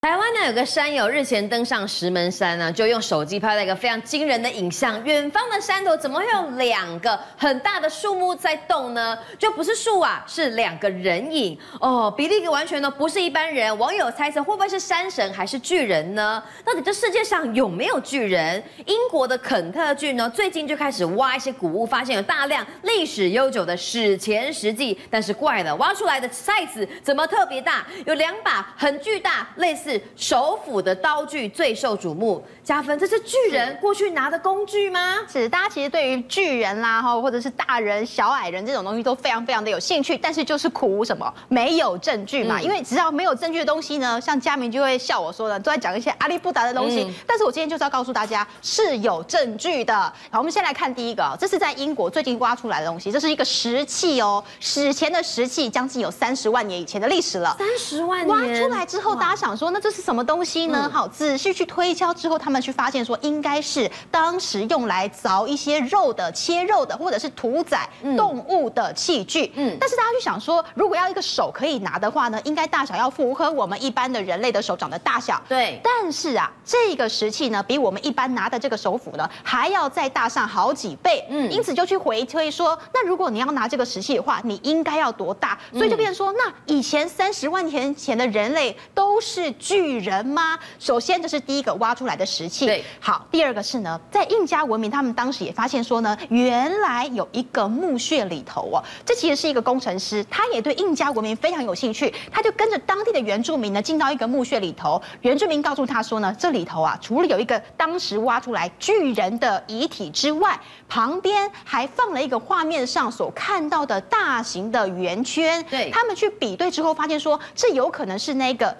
台湾呢有个山友日前登上石门山呢，就用手机拍了一个非常惊人的影像。远方的山头怎么会有两个很大的树木在动呢？就不是树啊，是两个人影哦，比例完全呢不是一般人。网友猜测会不会是山神还是巨人呢？到底这世界上有没有巨人？英国的肯特郡呢最近就开始挖一些古物，发现有大量历史悠久的史前石器，但是怪了，挖出来的 size 怎么特别大？有两把很巨大，类似。是首府的刀具最受瞩目，加分。这是巨人过去拿的工具吗？是，大家其实对于巨人啦，哈，或者是大人、小矮人这种东西都非常非常的有兴趣，但是就是苦无什么，没有证据嘛。嗯、因为只要没有证据的东西呢，像佳明就会笑我说的，都在讲一些阿里不达的东西。嗯、但是我今天就是要告诉大家是有证据的。好，我们先来看第一个，这是在英国最近挖出来的东西，这是一个石器哦，史前的石器，将近有三十万年以前的历史了。三十万年挖出来之后，大家想说，那这是什么东西呢？好，仔细去推敲之后，他们去发现说，应该是当时用来凿一些肉的、切肉的，或者是屠宰动物的器具。嗯，但是大家去想说，如果要一个手可以拿的话呢，应该大小要符合我们一般的人类的手掌的大小。对。但是啊，这个石器呢，比我们一般拿的这个手斧呢，还要再大上好几倍。嗯。因此就去回推说，那如果你要拿这个石器的话，你应该要多大？所以就变成说，那以前三十万年前的人类都是巨人。人吗？首先，这是第一个挖出来的石器。对，好。第二个是呢，在印加文明，他们当时也发现说呢，原来有一个墓穴里头哦，这其实是一个工程师，他也对印加文明非常有兴趣，他就跟着当地的原住民呢，进到一个墓穴里头。原住民告诉他说呢，这里头啊，除了有一个当时挖出来巨人的遗体之外，旁边还放了一个画面上所看到的大型的圆圈。对，他们去比对之后，发现说，这有可能是那个。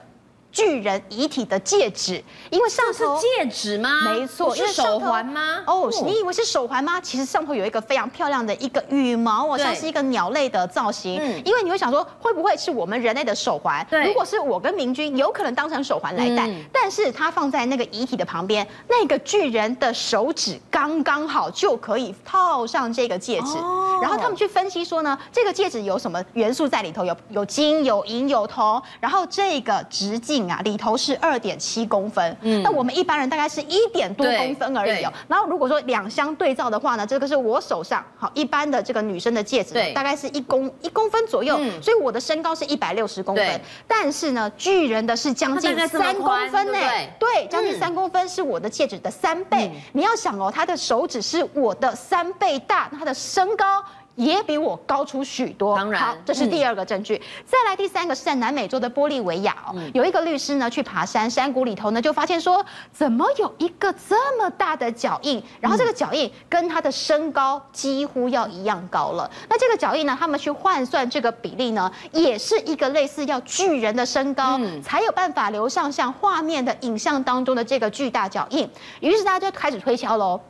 巨人遗体的戒指，因为上头是戒指吗？没错，是手环吗？哦，你以为是手环吗？其实上头有一个非常漂亮的一个羽毛哦，像是一个鸟类的造型。嗯，因为你会想说，会不会是我们人类的手环？对，如果是我跟明君，有可能当成手环来戴。但是它放在那个遗体的旁边，那个巨人的手指刚刚好就可以套上这个戒指。哦，然后他们去分析说呢，这个戒指有什么元素在里头？有有金、有银、有铜。然后这个直径。啊，里头是二点七公分，嗯，那我们一般人大概是一点多公分而已哦。然后如果说两相对照的话呢，这个是我手上好一般的这个女生的戒指，对，大概是一公一公分左右，嗯，所以我的身高是一百六十公分，但是呢，巨人的是将近三公分呢，对，将近三公分是我的戒指的三倍。你要想哦，他的手指是我的三倍大，他的身高。也比我高出许多。当然，好，这是第二个证据。嗯、再来第三个是在南美洲的玻利维亚哦，嗯、有一个律师呢去爬山，山谷里头呢就发现说，怎么有一个这么大的脚印？然后这个脚印跟他的身高几乎要一样高了。嗯、那这个脚印呢，他们去换算这个比例呢，也是一个类似要巨人的身高，嗯、才有办法留上像画面的影像当中的这个巨大脚印。于是大家就开始推敲喽。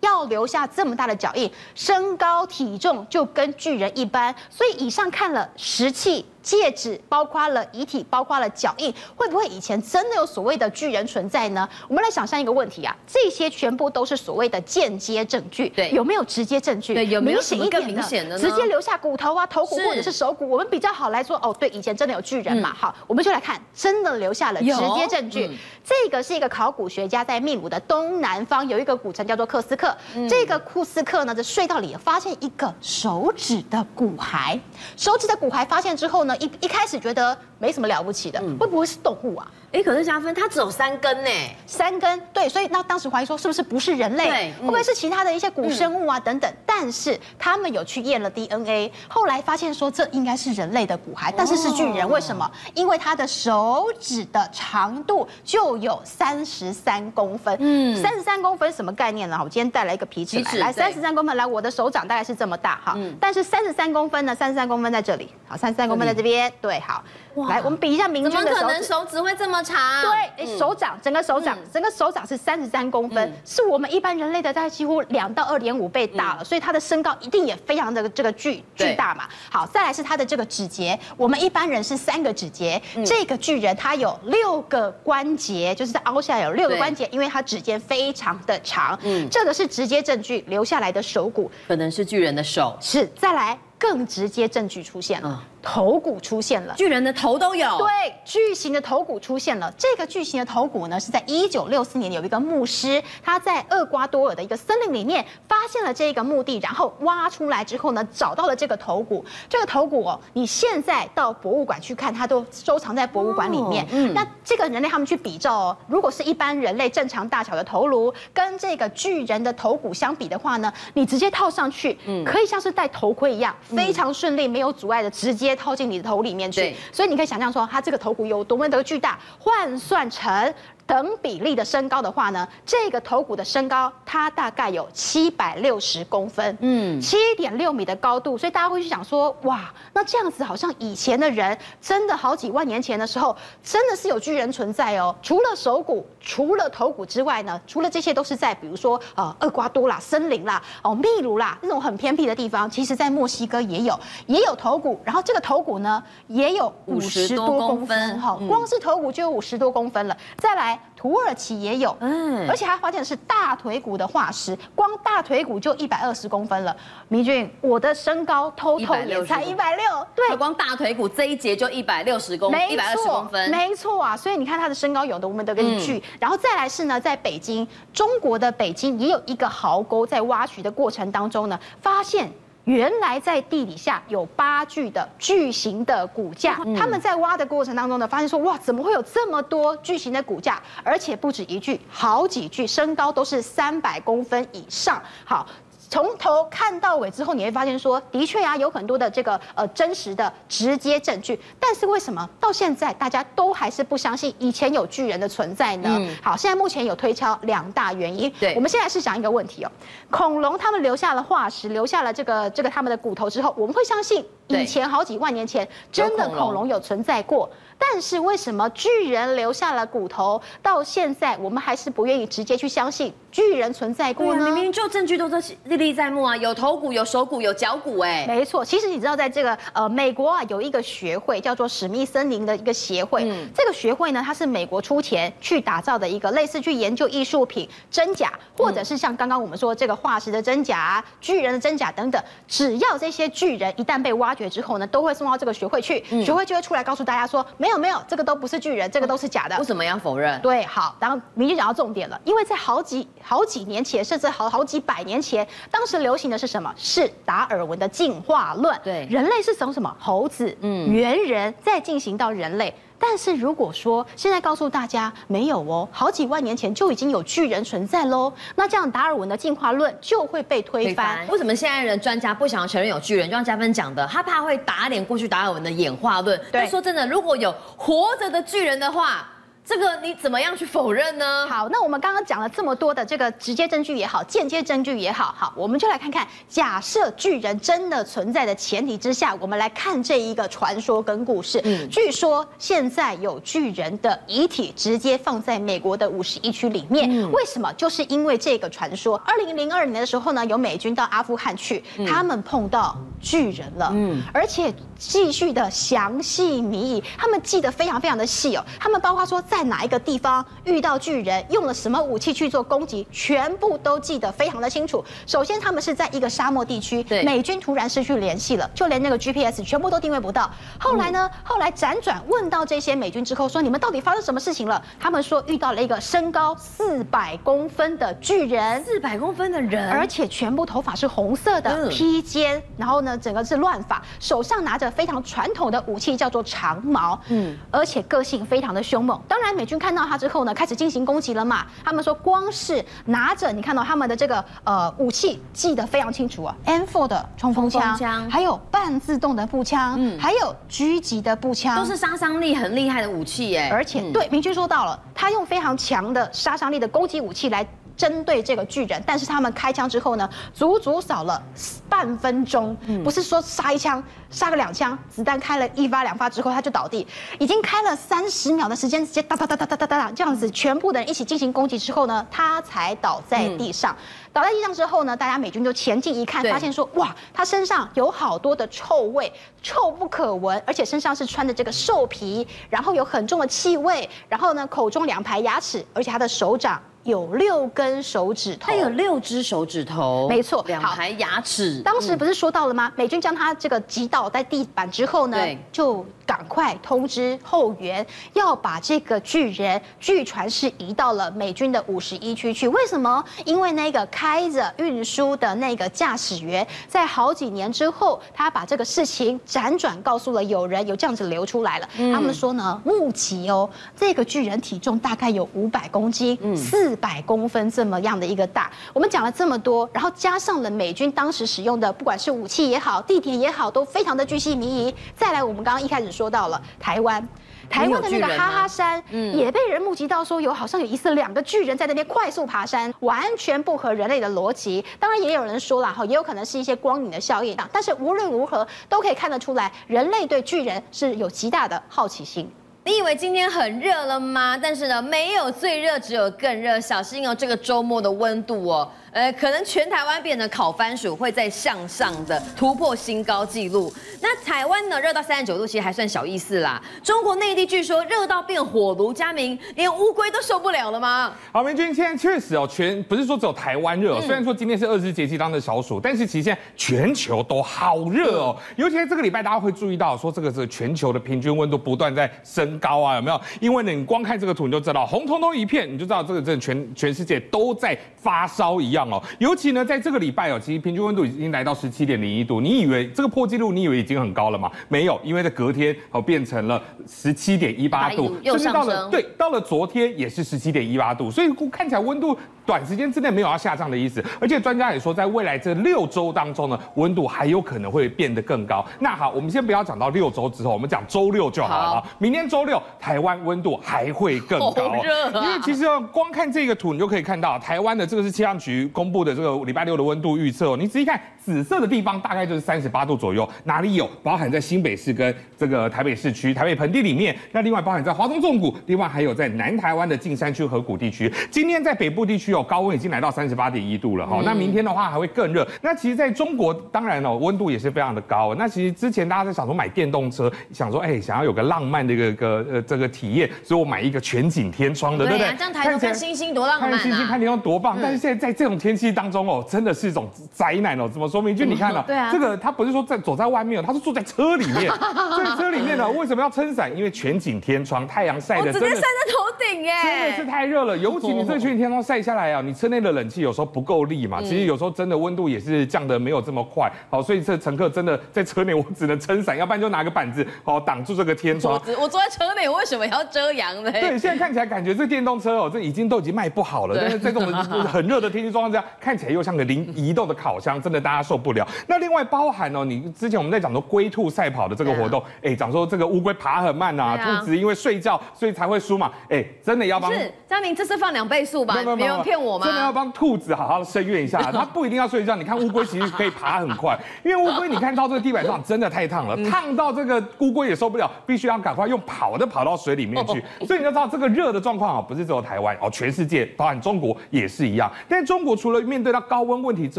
要留下这么大的脚印，身高体重就跟巨人一般，所以以上看了石器。戒指包括了遗体，包括了脚印，会不会以前真的有所谓的巨人存在呢？我们来想象一个问题啊，这些全部都是所谓的间接证据，对，有没有直接证据？对，有没有更明显的呢？直接留下骨头啊、头骨或者是手骨，我们比较好来说。哦，对，以前真的有巨人嘛？好，我们就来看，真的留下了直接证据。这个是一个考古学家在秘鲁的东南方有一个古城叫做克斯克，这个库斯克呢，在隧道里发现一个手指的骨骸，手指的骨骸发现之后呢，一一开始觉得没什么了不起的，会不会是动物啊？哎，可是加分，它只有三根呢，三根，对，所以那当时怀疑说是不是不是人类，对会不会是其他的一些古生物啊等等？但是他们有去验了 DNA，后来发现说这应该是人类的骨骸，但是是巨人，为什么？因为他的手指的长度就有三十三公分，嗯，三十三公分什么概念呢？我今天带来一个皮尺来，来三十三公分，来我的手掌大概是这么大哈，但是三十三公分呢，三十三公分在这里，好，三十三公分在这边，对，好。来，我们比一下明君的手指。怎么可能手指会这么长？对，嗯、手掌整个手掌，嗯、整个手掌是三十三公分，嗯、是我们一般人类的大概几乎两到二点五倍大了，嗯、所以它的身高一定也非常的这个巨巨大嘛。好，再来是它的这个指节，我们一般人是三个指节，嗯、这个巨人它有六个关节，就是在凹下来有六个关节，因为它指尖非常的长。嗯，这个是直接证据留下来的手骨，可能是巨人的手。是，再来更直接证据出现了。嗯头骨出现了，巨人的头都有。对，巨型的头骨出现了。这个巨型的头骨呢，是在一九六四年有一个牧师，他在厄瓜多尔的一个森林里面发现了这个墓地，然后挖出来之后呢，找到了这个头骨。这个头骨哦，你现在到博物馆去看，它都收藏在博物馆里面。哦、嗯，那这个人类他们去比照哦，如果是一般人类正常大小的头颅，跟这个巨人的头骨相比的话呢，你直接套上去，嗯，可以像是戴头盔一样，非常顺利，没有阻碍的直接套进你的头里面去。所以你可以想象说，它这个头骨有多么的巨大，换算成。等比例的身高的话呢，这个头骨的身高它大概有七百六十公分，嗯，七点六米的高度，所以大家会去想说，哇，那这样子好像以前的人真的好几万年前的时候，真的是有巨人存在哦。除了手骨，除了头骨之外呢，除了这些都是在比如说呃厄瓜多啦、森林啦、哦秘鲁啦那种很偏僻的地方，其实在墨西哥也有也有头骨，然后这个头骨呢也有五十多公分，哈，光是头骨就有五十多公分了，再来。土耳其也有，嗯，而且还发现的是大腿骨的化石，光大腿骨就一百二十公分了。明俊，我的身高偷偷也才一百六，对，光大腿骨这一节就一百六十公，一百二十公分，没错啊。所以你看他的身高有的我们都根据，嗯、然后再来是呢，在北京，中国的北京也有一个壕沟，在挖掘的过程当中呢，发现。原来在地底下有八具的巨型的骨架，他们在挖的过程当中呢，发现说哇，怎么会有这么多巨型的骨架，而且不止一具，好几具，身高都是三百公分以上。好。从头看到尾之后，你会发现说，的确啊，有很多的这个呃真实的直接证据。但是为什么到现在大家都还是不相信以前有巨人的存在呢？嗯、好，现在目前有推敲两大原因。对，我们现在是想一个问题哦，恐龙他们留下了化石，留下了这个这个他们的骨头之后，我们会相信以前好几万年前真的恐龙有存在过。但是为什么巨人留下了骨头，到现在我们还是不愿意直接去相信巨人存在过呢？明明就证据都是历历在目啊，有头骨、有手骨、有脚骨，哎，没错。其实你知道，在这个呃美国啊，有一个学会叫做史密森林的一个协会，嗯，这个学会呢，它是美国出钱去打造的一个类似去研究艺术品真假，或者是像刚刚我们说这个化石的真假、巨人的真假等等，只要这些巨人一旦被挖掘之后呢，都会送到这个学会去，学会就会出来告诉大家说没。没有没有，这个都不是巨人，这个都是假的。为什么要否认？对，好，然后明就讲到重点了，因为在好几好几年前，甚至好好几百年前，当时流行的是什么？是达尔文的进化论。对，人类是从什么猴子，嗯，猿人，再进行到人类。但是如果说现在告诉大家没有哦，好几万年前就已经有巨人存在喽，那这样达尔文的进化论就会被推翻。为什么现在人专家不想要承认有巨人？就像嘉芬讲的，他怕会打脸过去达尔文的演化论。对，说真的，如果有活着的巨人的话。这个你怎么样去否认呢？好，那我们刚刚讲了这么多的这个直接证据也好，间接证据也好，好，我们就来看看，假设巨人真的存在的前提之下，我们来看这一个传说跟故事。嗯，据说现在有巨人的遗体直接放在美国的五十一区里面，嗯，为什么？就是因为这个传说。二零零二年的时候呢，有美军到阿富汗去，他们碰到巨人了，嗯，而且继续的详细谜语，他们记得非常非常的细哦，他们包括说在。在哪一个地方遇到巨人，用了什么武器去做攻击，全部都记得非常的清楚。首先，他们是在一个沙漠地区，美军突然失去联系了，就连那个 GPS 全部都定位不到。后来呢？后来辗转问到这些美军之后，说你们到底发生什么事情了？他们说遇到了一个身高四百公分的巨人，四百公分的人，而且全部头发是红色的，披肩，然后呢，整个是乱发，手上拿着非常传统的武器，叫做长矛，嗯，而且个性非常的凶猛。当然。美军看到他之后呢，开始进行攻击了嘛。他们说，光是拿着你看到他们的这个呃武器，记得非常清楚啊，M4 的冲锋枪，还有半自动的步枪，嗯，还有狙击的步枪，都是杀伤力很厉害的武器耶。而且对，明军说到了，他用非常强的杀伤力的攻击武器来。针对这个巨人，但是他们开枪之后呢，足足扫了半分钟，不是说杀一枪，杀个两枪，子弹开了一发两发之后他就倒地，已经开了三十秒的时间，直接哒哒哒哒哒哒哒这样子，全部的人一起进行攻击之后呢，他才倒在地上。倒在地上之后呢，大家美军就前进一看，发现说哇，他身上有好多的臭味，臭不可闻，而且身上是穿着这个兽皮，然后有很重的气味，然后呢，口中两排牙齿，而且他的手掌。有六根手指头，它有六只手指头，没错，两排牙齿。当时不是说到了吗？嗯、美军将它这个击倒在地板之后呢，就赶快通知后援，要把这个巨人据传是移到了美军的五十一区去。为什么？因为那个开着运输的那个驾驶员，在好几年之后，他把这个事情辗转告诉了友人，有这样子流出来了。嗯、他们说呢，目击哦，这个巨人体重大概有五百公斤，四百公分这么样的一个大。我们讲了这么多，然后加上了美军当时使用的，不管是武器也好，地点也好，都非常的巨细靡遗。再来，我们刚刚一开始说。到了台湾，台湾的那个哈哈山，也被人目击到说有好像有疑似两个巨人在那边快速爬山，完全不合人类的逻辑。当然也有人说了哈，也有可能是一些光影的效应。但是无论如何，都可以看得出来，人类对巨人是有极大的好奇心。你以为今天很热了吗？但是呢，没有最热，只有更热。小心哦，这个周末的温度哦。呃，可能全台湾变成烤番薯，会再向上的突破新高纪录。那台湾呢，热到三十九度，其实还算小意思啦。中国内地据说热到变火炉，佳明连乌龟都受不了了吗？好，明君，现在确实哦，全不是说只有台湾热，嗯、虽然说今天是二十四节气当的小暑，但是其实现在全球都好热哦。尤其在这个礼拜，大家会注意到说，这个是全球的平均温度不断在升高啊，有没有？因为呢，你光看这个图你就知道，红彤彤一片，你就知道这个真的全全世界都在发烧一样。哦，尤其呢，在这个礼拜哦，其实平均温度已经来到十七点零一度。你以为这个破纪录，你以为已经很高了吗？没有，因为在隔天哦变成了十七点一八度，又上升。到了对，到了昨天也是十七点一八度，所以看起来温度短时间之内没有要下降的意思。而且专家也说，在未来这六周当中呢，温度还有可能会变得更高。那好，我们先不要讲到六周之后，我们讲周六就好了。好，明天周六台湾温度还会更高，啊，因为其实光看这个图，你就可以看到台湾的这个是气象局公布的。这个礼拜六的温度预测哦，你仔细看紫色的地方，大概就是三十八度左右。哪里有？包含在新北市跟这个台北市区、台北盆地里面。那另外包含在华东纵谷，另外还有在南台湾的近山区、河谷地区。今天在北部地区哦，高温已经来到三十八点一度了哈。那明天的话还会更热。那其实在中国，当然哦，温度也是非常的高。那其实之前大家在想说买电动车，想说哎，想要有个浪漫的一个呃这个体验，所以我买一个全景天窗的，对不对？这样抬头看星星多浪漫啊！看星星看天空多棒！但是现在在这种天气当中哦，真的是一种灾难哦。怎么说明？就你看了，对啊，这个他不是说在走在外面哦，他是坐在车里面。在车里面呢，为什么要撑伞？因为全景天窗，太阳晒的真的晒在头顶耶，真的是太热了。尤其你这个全景天窗晒下来啊，你车内的冷气有时候不够力嘛。其实有时候真的温度也是降的没有这么快。好，所以这乘客真的在车内，我只能撑伞，要不然就拿个板子好挡住这个天窗。我坐在车内，我为什么要遮阳呢？对，现在看起来感觉这电动车哦，这已经都已经卖不好了。但是在这种很热的天气状况下，看起来又像个零移动的烤箱，真的大家受不了。那另外包含哦，你之前我们在讲说龟兔赛跑的这个活动，哎，讲说这个乌龟爬很慢呐，兔子因为睡觉所以才会输嘛，哎，真的要帮是佳明，这是放两倍速吧？没有没有骗我吗？真的要帮兔子好好声援一下，它不一定要睡觉。你看乌龟其实可以爬很快，因为乌龟你看到这个地板上真的太烫了，烫到这个乌龟也受不了，必须要赶快用跑的跑到水里面去。所以你要知道这个热的状况啊，不是只有台湾哦，全世界包含中国也是一样。但是中国除了面对到高温问题之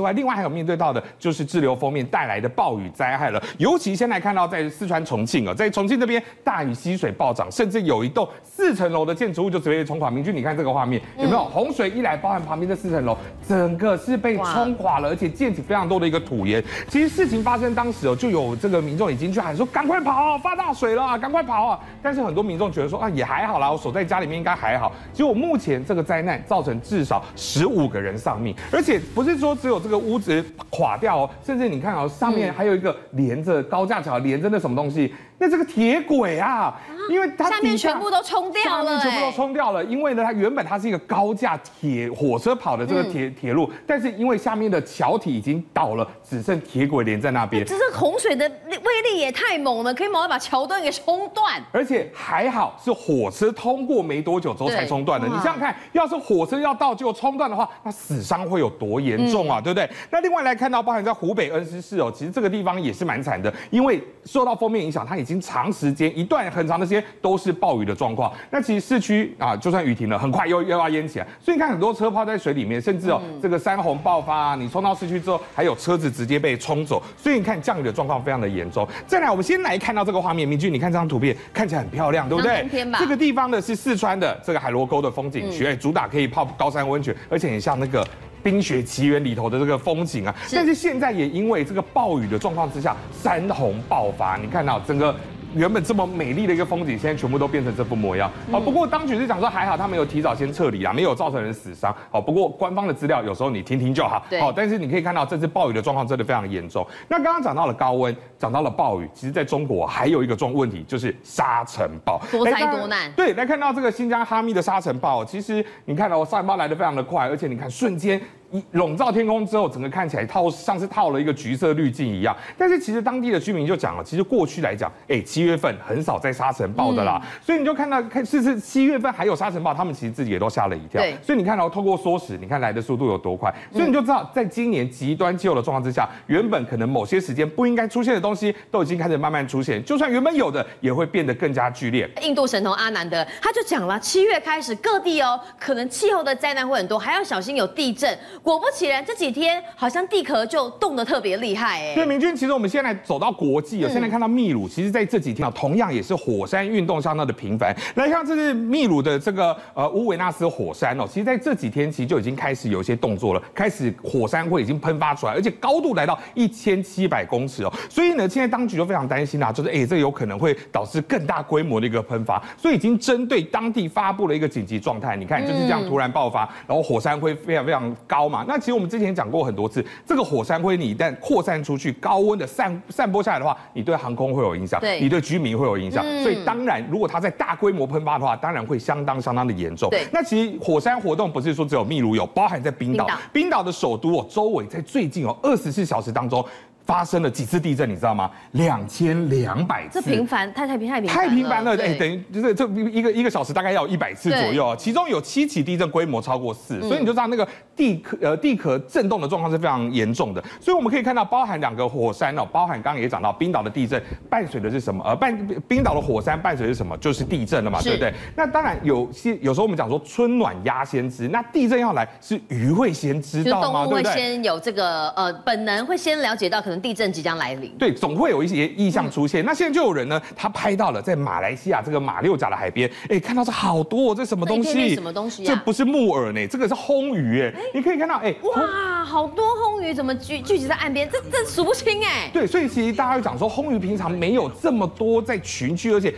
外，另外还有面对到的就是滞留封面带来的暴雨灾害了。尤其现在看到在四川重庆啊，在重庆这边大雨溪水暴涨，甚至有一栋四层楼的建筑物就直接冲垮。明君，你看这个画面有没有？洪水一来，包含旁边这四层楼，整个是被冲垮了，而且溅起非常多的一个土岩。其实事情发生当时哦，就有这个民众已经去喊说：“赶快跑，发大水了，赶快跑啊！”但是很多民众觉得说：“啊，也还好啦，我守在家里面应该还好。”结果目前这个灾难造成至少十五个人丧命，而且不是说只有这个屋子垮掉哦，甚至你看哦，上面还有一个连着高架桥，连着那什么东西。那这个铁轨啊，因为它下，下面全部都冲掉了，全部都冲掉了。因为呢，它原本它是一个高架铁火车跑的这个铁铁路，但是因为下面的桥体已经倒了，只剩铁轨连在那边。这是洪水的威力也太猛了，可以猛到把桥墩给冲断。而且还好是火车通过没多久之后才冲断的。你想想看，要是火车要到就冲断的话，那死伤会有多严重啊？对不对？那另外来看到，包含在湖北恩施市哦，其实这个地方也是蛮惨的，因为受到封面影响，它已经。长时间一段很长的时间都是暴雨的状况。那其实市区啊，就算雨停了，很快又又要淹起来。所以你看很多车泡在水里面，甚至哦这个山洪爆发啊，你冲到市区之后，还有车子直接被冲走。所以你看降雨的状况非常的严重。再来，我们先来看到这个画面，明君，你看这张图片看起来很漂亮，对不对？这个地方呢是四川的这个海螺沟的风景区，哎，主打可以泡高山温泉，而且很像那个。《冰雪奇缘》里头的这个风景啊，但是现在也因为这个暴雨的状况之下，山洪爆发，你看到整个。原本这么美丽的一个风景，现在全部都变成这副模样。好，不过当局是讲说还好，他没有提早先撤离啊，没有造成人死伤。好，不过官方的资料有时候你听听就好。好，但是你可以看到这次暴雨的状况真的非常严重。那刚刚讲到了高温，讲到了暴雨，其实在中国还有一个重问题，就是沙尘暴，多灾多难。对，来看到这个新疆哈密的沙尘暴，其实你看到沙尘暴来的非常的快，而且你看瞬间。一笼罩天空之后，整个看起来套像是套了一个橘色滤镜一样。但是其实当地的居民就讲了，其实过去来讲，哎，七月份很少在沙尘暴的啦。嗯、所以你就看到，看是是七月份还有沙尘暴，他们其实自己也都吓了一跳。对。所以你看到透过缩时，你看来的速度有多快。所以你就知道，在今年极端气候的状况之下，原本可能某些时间不应该出现的东西，都已经开始慢慢出现。就算原本有的，也会变得更加剧烈。印度神童阿南德他就讲了，七月开始各地哦，可能气候的灾难会很多，还要小心有地震。果不其然，这。几天好像地壳就动得特别厉害哎。对，明君，其实我们现在走到国际了，现在看到秘鲁，其实在这几天啊，同样也是火山运动相当的频繁。来像，这是秘鲁的这个呃乌维纳斯火山哦，其实在这几天其实就已经开始有一些动作了，开始火山灰已经喷发出来，而且高度来到一千七百公尺哦。所以呢，现在当局就非常担心啊，就是哎，这有可能会导致更大规模的一个喷发，所以已经针对当地发布了一个紧急状态。你看就是这样突然爆发，然后火山灰非常非常高嘛。那其实我们之前。讲过很多次，这个火山灰你一旦扩散出去，高温的散散播下来的话，你对航空会有影响，对，你对居民会有影响。嗯、所以当然，如果它在大规模喷发的话，当然会相当相当的严重。对，那其实火山活动不是说只有秘鲁有，包含在冰岛，冰岛的首都哦，周围在最近哦二十四小时当中。发生了几次地震，你知道吗？两千两百次，这频繁，太太频太频太频繁了。哎，等于就是这一个一个小时大概要一百次左右啊。其中有七起地震规模超过四，所以你就知道那个地壳呃地壳震动的状况是非常严重的。所以我们可以看到，包含两个火山哦，包含刚刚也讲到冰岛的地震，伴随的是什么？呃，伴冰岛的火山伴随的是什么？就是地震了嘛，对不对？那当然有些有时候我们讲说春暖鸭先知，那地震要来是鱼会先知道吗？会先有这个呃本能会先了解到可能。地震即将来临，对，总会有一些异象出现。嗯、那现在就有人呢，他拍到了在马来西亚这个马六甲的海边，哎，看到这好多，哦这什么东西？什么东西、啊？这不是木耳呢，这个是魟鱼，哎，你可以看到，哎，哇，好多魟鱼怎么聚聚集在岸边？这这数不清哎。对，所以其实大家会讲说，魟鱼平常没有这么多在群居，而且。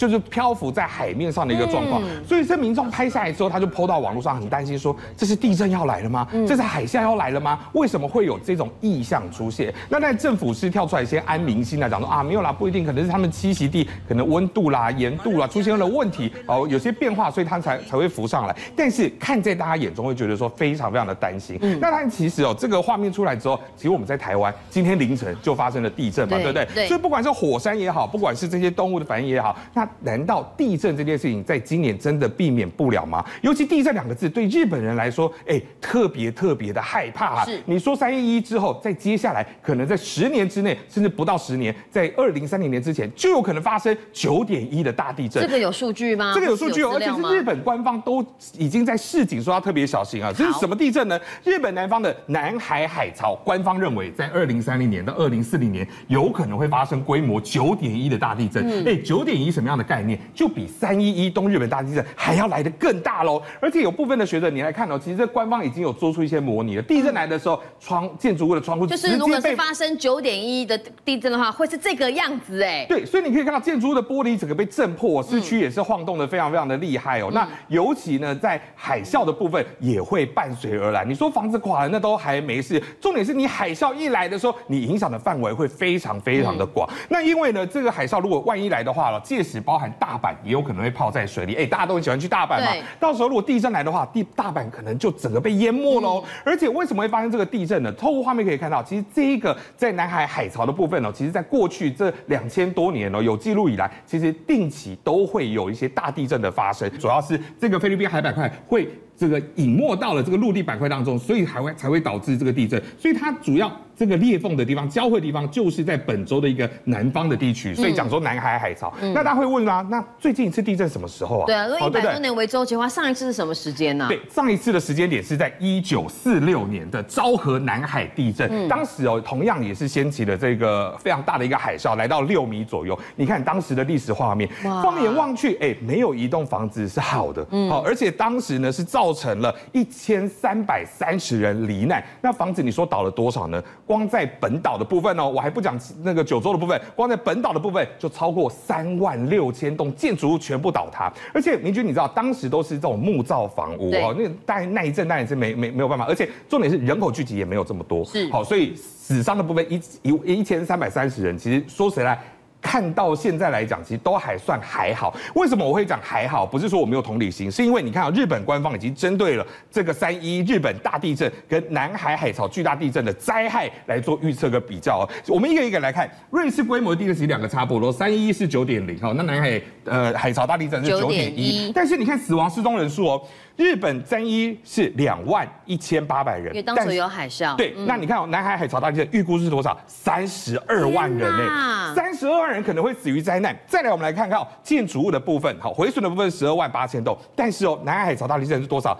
就是漂浮在海面上的一个状况，所以这民众拍下来之后，他就 po 到网络上，很担心说，这是地震要来了吗？这是海啸要来了吗？为什么会有这种异象出现？那在政府是跳出来先安民心来讲说啊，没有啦，不一定，可能是他们栖息地可能温度啦、盐度啦出现了问题哦，有些变化，所以它才才会浮上来。但是看在大家眼中会觉得说非常非常的担心。那但其实哦，这个画面出来之后，其实我们在台湾今天凌晨就发生了地震嘛，对不？对。所以不管是火山也好，不管是这些动物的反应也好，那难道地震这件事情在今年真的避免不了吗？尤其“地震”两个字对日本人来说，哎，特别特别的害怕啊！是，你说三一一之后，在接下来可能在十年之内，甚至不到十年，在二零三零年之前，就有可能发生九点一的大地震。这个有数据吗？这个有数据哦，而且是日本官方都已经在示警说要特别小心啊！这是什么地震呢？日本南方的南海海潮，官方认为在二零三零年到二零四零年有可能会发生规模九点一的大地震。哎、嗯，九点一什么样的概念？就比三一一东日本大地震还要来得更大喽！而且有部分的学者你来看哦，其实这官方已经有做出一些模拟了。地震来的时候，窗建筑物的窗户就是如果是发生九点一的地震的话，会是这个样子哎。对，所以你可以看到建筑物的玻璃整个被震破，市区也是晃动的非常非常的厉害哦。嗯、那尤其呢，在海啸的部分也会伴随而来。你说房子垮了，那都还没事，重点是你海啸一来的时候，你影响的范围会非常非常的广。嗯、那因为呢，这个海啸如果万一来的话了，届时包含大阪。也有可能会泡在水里，哎，大家都很喜欢去大阪嘛。到时候如果地震来的话，地大阪可能就整个被淹没喽。而且为什么会发生这个地震呢？透过画面可以看到，其实这一个在南海海潮的部分呢，其实在过去这两千多年呢，有记录以来，其实定期都会有一些大地震的发生，主要是这个菲律宾海板块会这个隐没到了这个陆地板块当中，所以还会才会导致这个地震。所以它主要。这个裂缝的地方、交汇的地方，就是在本州的一个南方的地区，所以讲说南海海潮。嗯、那大家会问啊，那最近一次地震什么时候啊？对啊，如果一百多年为周期的话，上一次是什么时间呢？对，上一次的时间点是在一九四六年的昭和南海地震，嗯、当时哦，同样也是掀起了这个非常大的一个海啸，来到六米左右。你看当时的历史画面，放眼望去，哎，没有一栋房子是好的，嗯，好，而且当时呢是造成了一千三百三十人罹难。那房子你说倒了多少呢？光在本岛的部分哦，我还不讲那个九州的部分，光在本岛的部分就超过三万六千栋建筑物全部倒塌。而且明君你知道，当时都是这种木造房屋哦，那但那一阵当然是没没没有办法，而且重点是人口聚集也没有这么多，是好，所以死伤的部分一一一千三百三十人，其实说实在。看到现在来讲，其实都还算还好。为什么我会讲还好？不是说我没有同理心，是因为你看啊，日本官方已经针对了这个三一日本大地震跟南海海潮巨大地震的灾害来做预测跟比较。我们一个一个来看，瑞士规模的地震是两个差不多，三一是九点零，好，那南海呃海潮大地震是九点一，但是你看死亡失踪人数哦。日本增一是两万一千八百人，因为当时有海啸。对，嗯、那你看哦，南海海潮大地震预估是多少？三十二万人呢？三十二万人可能会死于灾难。再来，我们来看看哦，建筑物的部分，好，毁损的部分十二万八千栋。但是哦，南海海潮大地震是多少？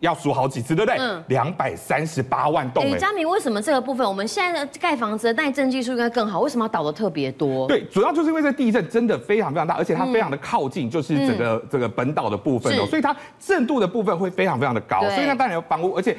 要数好几次，对不对？嗯，两百三十八万栋。哎，佳明，为什么这个部分我们现在的盖房子的耐震技术应该更好？为什么要倒的特别多？对，主要就是因为这地震真的非常非常大，而且它非常的靠近，就是整个、嗯、这个本岛的部分哦，是所以它震度的部分会非常非常的高，所以它当然有房屋，而且。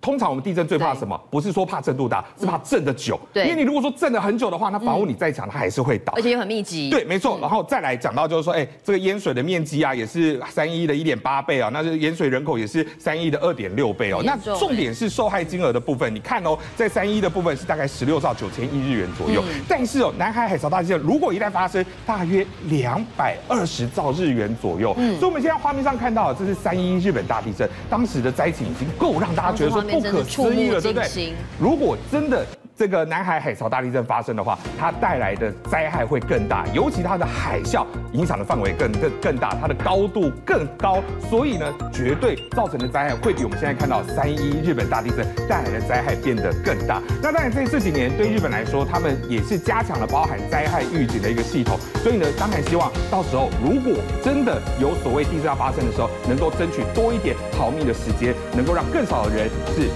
通常我们地震最怕什么？不是说怕震度大，是怕震的久。对，因为你如果说震的很久的话，那房屋你再强，它还是会倒。而且又很密集。对，没错。然后再来讲到就是说，哎，这个淹水的面积啊，也是三一的一点八倍啊，那是淹水人口也是三一的二点六倍哦。那重点是受害金额的部分，你看哦，在三一的部分是大概十六兆九千亿日元左右，但是哦，南海海潮大地震如果一旦发生，大约两百二十兆日元左右。嗯。所以我们现在画面上看到的，这是三一日本大地震，当时的灾情已经够让大家觉得说不可思议了，对不对？如果真的。这个南海海潮大地震发生的话，它带来的灾害会更大，尤其它的海啸影响的范围更更更大，它的高度更高，所以呢，绝对造成的灾害会比我们现在看到三一日本大地震带来的灾害变得更大。那当然，在这几年对日本来说，他们也是加强了包含灾害预警的一个系统，所以呢，当然希望到时候如果真的有所谓地震要发生的时候，能够争取多一点逃命的时间，能够让更少的人是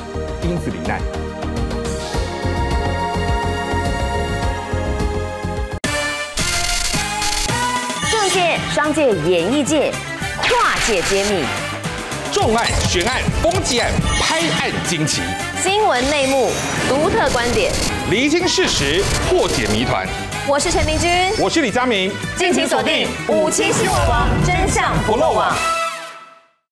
因此罹难。商界、演艺界跨界揭秘，重案、悬案、攻击案、拍案惊奇，新闻内幕、独特观点，厘清事实，破解谜团。我是陈明君，我是李佳明，敬请锁定五七新闻网，真相不漏网。